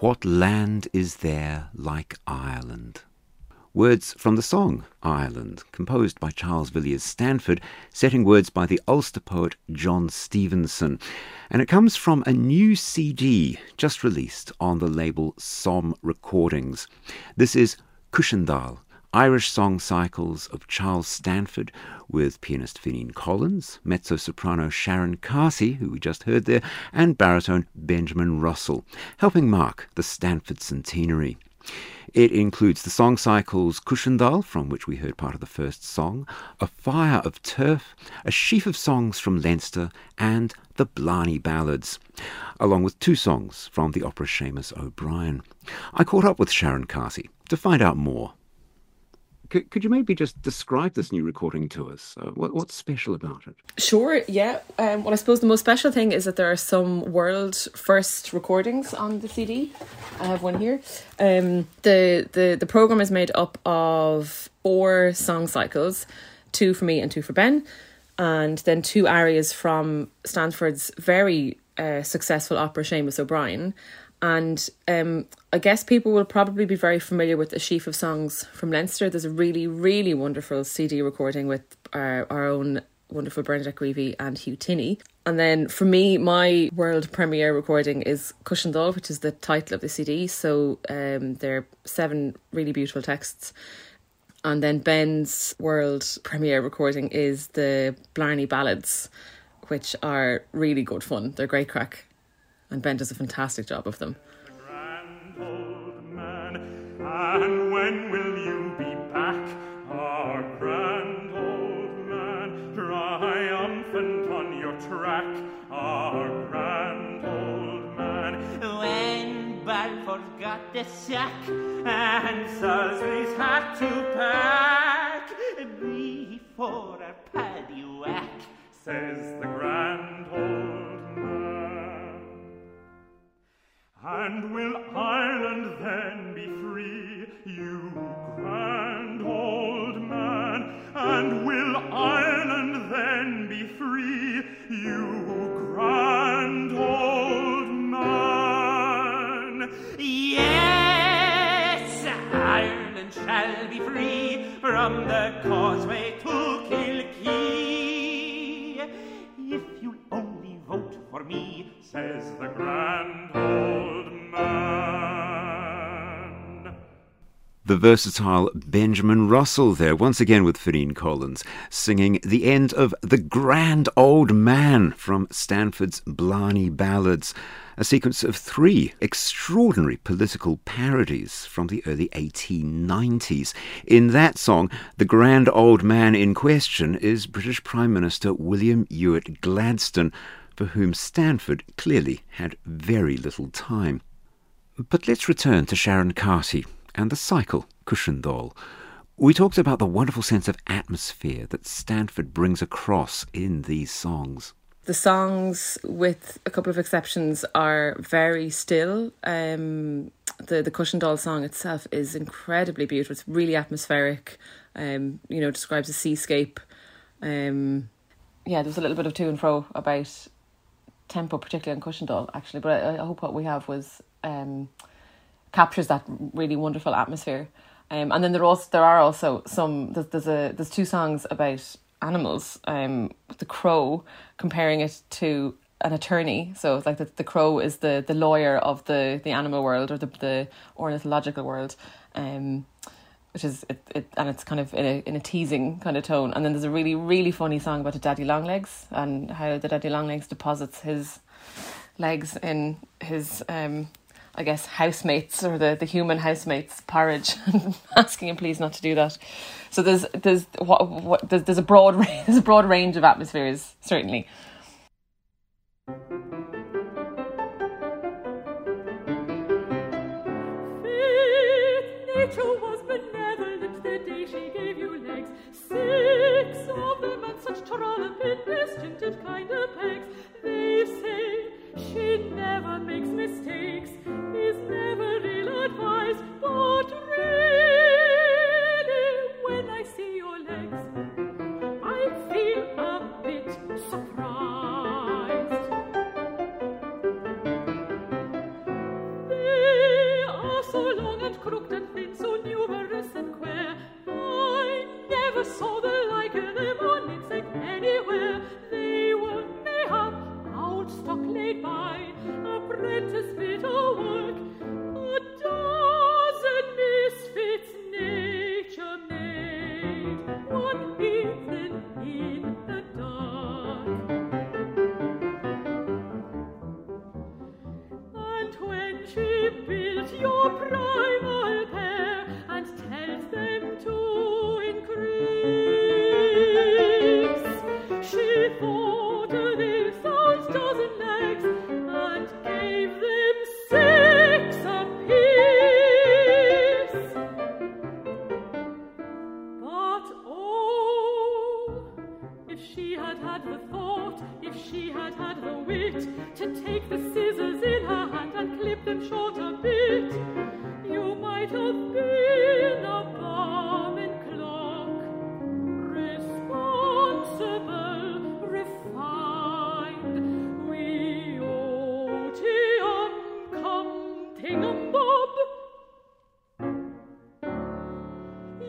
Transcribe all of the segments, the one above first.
What land is there like Ireland? Words from the song Ireland, composed by Charles Villiers Stanford, setting words by the Ulster poet John Stevenson. And it comes from a new CD just released on the label SOMM Recordings. This is Cushendall, Irish song cycles of Charles Stanford with pianist Fionn Collins, mezzo soprano Sharon Carty, who we just heard there, and baritone Benjamin Russell, helping mark the Stanford centenary. It includes the song cycles Cushendall, from which we heard part of the first song, A Fire of Turf, a sheaf of songs from Leinster, and the Blarney Ballads, along with two songs from the opera Shamus O'Brien. I caught up with Sharon Carty to find out more. Could, could you maybe just describe this new recording to us? Uh, what, what's special about it? Sure, yeah. Um, well, I suppose the most special thing is that there are some world first recordings on the CD. I have one here. Um, the, the, the program is made up of four song cycles two for me and two for Ben, and then two arias from Stanford's very uh, successful opera Shamus O'Brien and um, I guess people will probably be very familiar with a sheaf of songs from Leinster. There's a really, really wonderful CD recording with our, our own wonderful Bernadette Greevy and Hugh Tinney. And then for me, my world premiere recording is Cushendall, which is the title of the CD. So um, there are seven really beautiful texts. And then Ben's world premiere recording is the Blarney Ballads, which are really good fun. They're great crack and Ben does a fantastic job of them. and when will you be back, our grand old man, triumphant on your track, our grand old man? When Balfour got the sack and Salisbury's had to pack before our paddy whack, says and will Ireland then be free, you grand old man? And will Ireland then be free, you grand old man? Yes, Ireland shall be free from the causeway The versatile Benjamin Russell there, once again with Fionn Collins, singing the end of The Grand Old Man from Stanford's Blarney Ballads, a sequence of three extraordinary political parodies from the early 1890s. In that song, the grand old man in question is British Prime Minister William Ewart Gladstone for whom Stanford clearly had very little time. But let's return to Sharon Carty and the cycle Cushendall. We talked about the wonderful sense of atmosphere that Stanford brings across in these songs. The songs, with a couple of exceptions, are very still. Um, the the doll song itself is incredibly beautiful. It's really atmospheric. Um, you know, describes a seascape. Um, yeah, there's a little bit of to and fro about tempo, particularly on Cushendall, actually. But I, I hope what we have was um, captures that really wonderful atmosphere. Um, and then there also there are also some there's, there's a there's two songs about animals. Um, the crow comparing it to an attorney. So it's like the, the crow is the, the lawyer of the, the animal world or the the ornithological world. Um, which is it, it and it's kind of in a in a teasing kind of tone. And then there's a really really funny song about a daddy longlegs and how the daddy longlegs deposits his legs in his um I guess, housemates or the, the human housemates porridge asking him please not to do that. So there's there's what, what there's, there's a broad there's a broad range of atmospheres certainly. Nature was beneath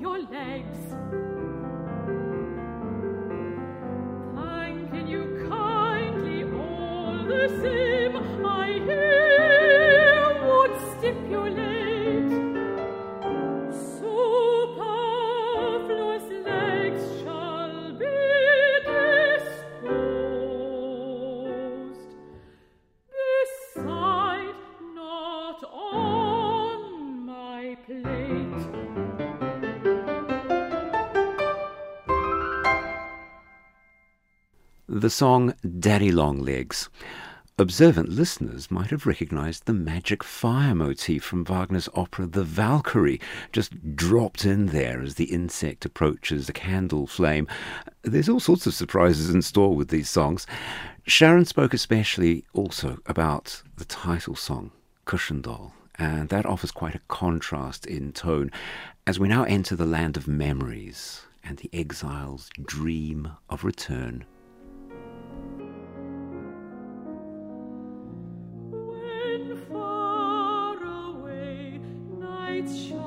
your legs. Thanking you kindly all the same. Song Daddy Long Legs. Observant listeners might have recognized the magic fire motif from Wagner's opera The Valkyrie, just dropped in there as the insect approaches the candle flame. There's all sorts of surprises in store with these songs. Sharon spoke especially also about the title song, Cushendall, and that offers quite a contrast in tone as we now enter the land of memories and the exile's dream of return it's short.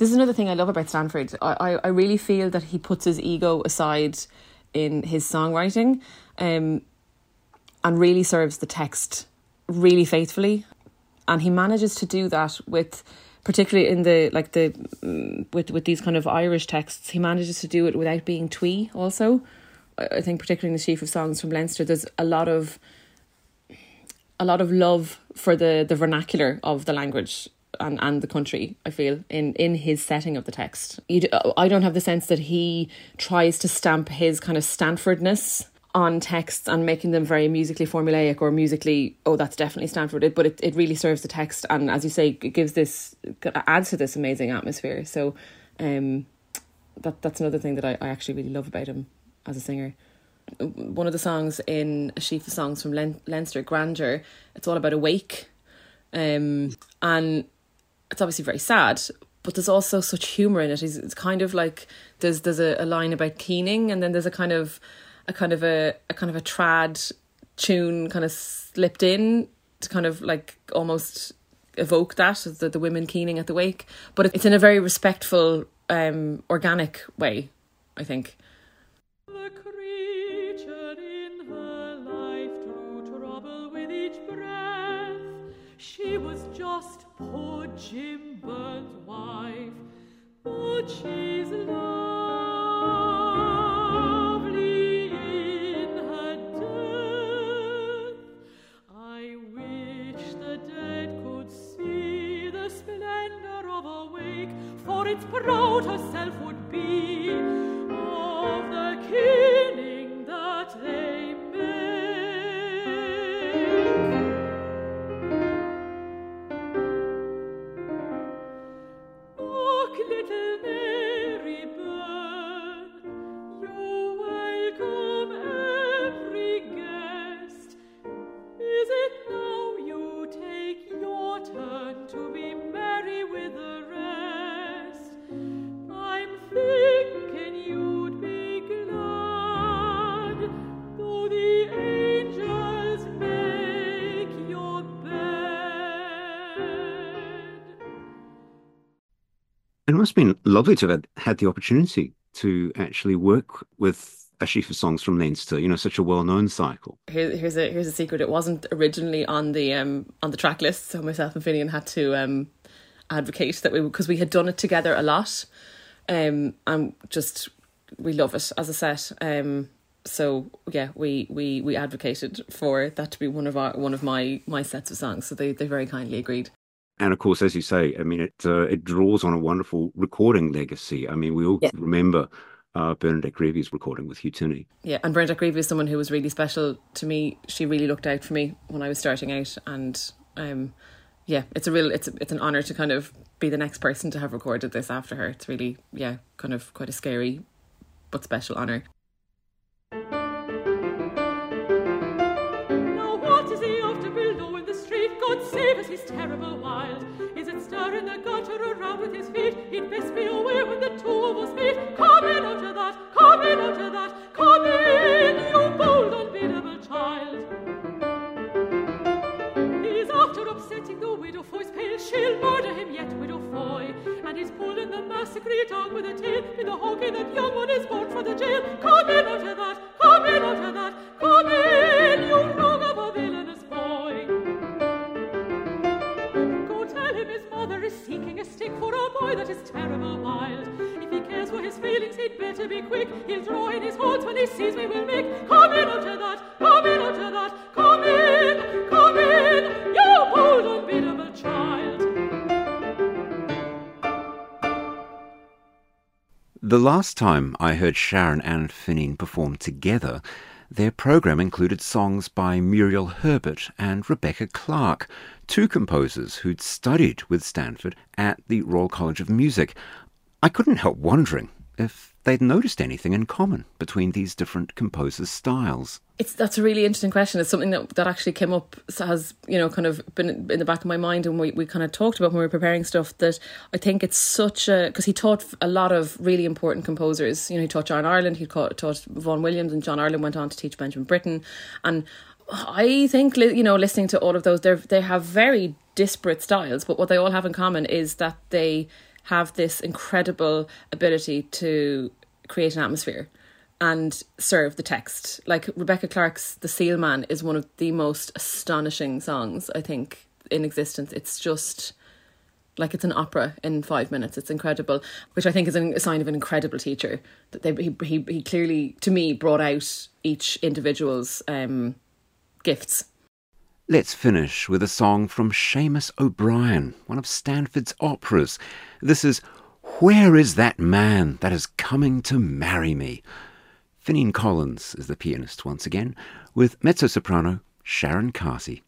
This is another thing I love about Stanford. I, I, I really feel that he puts his ego aside in his songwriting um, and really serves the text really faithfully. And he manages to do that with particularly in the like the mm, with with these kind of Irish texts, he manages to do it without being twee. Also, I think particularly in the sheaf of songs from Leinster, there's a lot of a lot of love for the the vernacular of the language and, and the country. I feel in in his setting of the text, you, I don't have the sense that he tries to stamp his kind of Stanfordness on texts and making them very musically formulaic or musically oh that's definitely Stanford. But it, it really serves the text and as you say it gives this adds to this amazing atmosphere. So um that that's another thing that I, I actually really love about him as a singer. One of the songs in a sheaf of songs from Len- Leinster Grandeur it's all about a um and it's obviously very sad but there's also such humor in it. It's, it's kind of like there's there's a, a line about keening and then there's a kind of a kind of a, a kind of a trad tune kind of slipped in to kind of like almost evoke that the, the women keening at the wake. But it's in a very respectful um organic way i think. She was just poor Jim Burns' wife, but she's must have been lovely to have had the opportunity to actually work with a sheaf of songs from Leinster, you know, such a well known cycle. Here, here's a here's a secret. It wasn't originally on the um on the track list, so myself and Finghin had to um advocate that we because we had done it together a lot, um and just we love it as a set. Um, so yeah, we we we advocated for that to be one of our one of my my sets of songs. So they they very kindly agreed. And of course, as you say, I mean, it uh, it draws on a wonderful recording legacy. I mean, we all Yeah. remember uh, Bernadette Greevy's recording with Hugh Tinney. Yeah, and Brenda Greavy is someone who was really special to me. She really looked out for me when I was starting out, and um, yeah, it's a real it's a, it's an honor to kind of be the next person to have recorded this after her. It's really yeah, kind of quite a scary but special honor. She'll murder him yet, widow Foy. And he's pulling the massacre dog with a tail in the hoggy that last time I heard Sharon and Finghin perform together, their program included songs by Muriel Herbert and Rebecca Clarke, two composers who'd studied with Stanford at the Royal College of Music. I couldn't help wondering if they'd noticed anything in common between these different composers' styles. It's that's a really interesting question. It's something that that actually came up has you know kind of been in the back of my mind, and we, we kind of talked about when we were preparing stuff. That I think it's such a because he taught a lot of really important composers. You know, he taught John Ireland, he taught, taught Vaughan Williams, and John Ireland went on to teach Benjamin Britten, and I think you know listening to all of those, they they have very disparate styles, but what they all have in common is that they have this incredible ability to create an atmosphere and serve the text. Like Rebecca Clarke's The Seal Man is one of the most astonishing songs, I think, in existence. It's just like it's an opera in five minutes. It's incredible, which I think is a sign of an incredible teacher. That they, he, he, he clearly, to me, brought out each individual's um, gifts. Let's finish with a song from Shamus O'Brien, one of Stanford's operas. This is Where is that man that is coming to marry me? Finghin Collins is the pianist once again, with mezzo soprano Sharon Carty.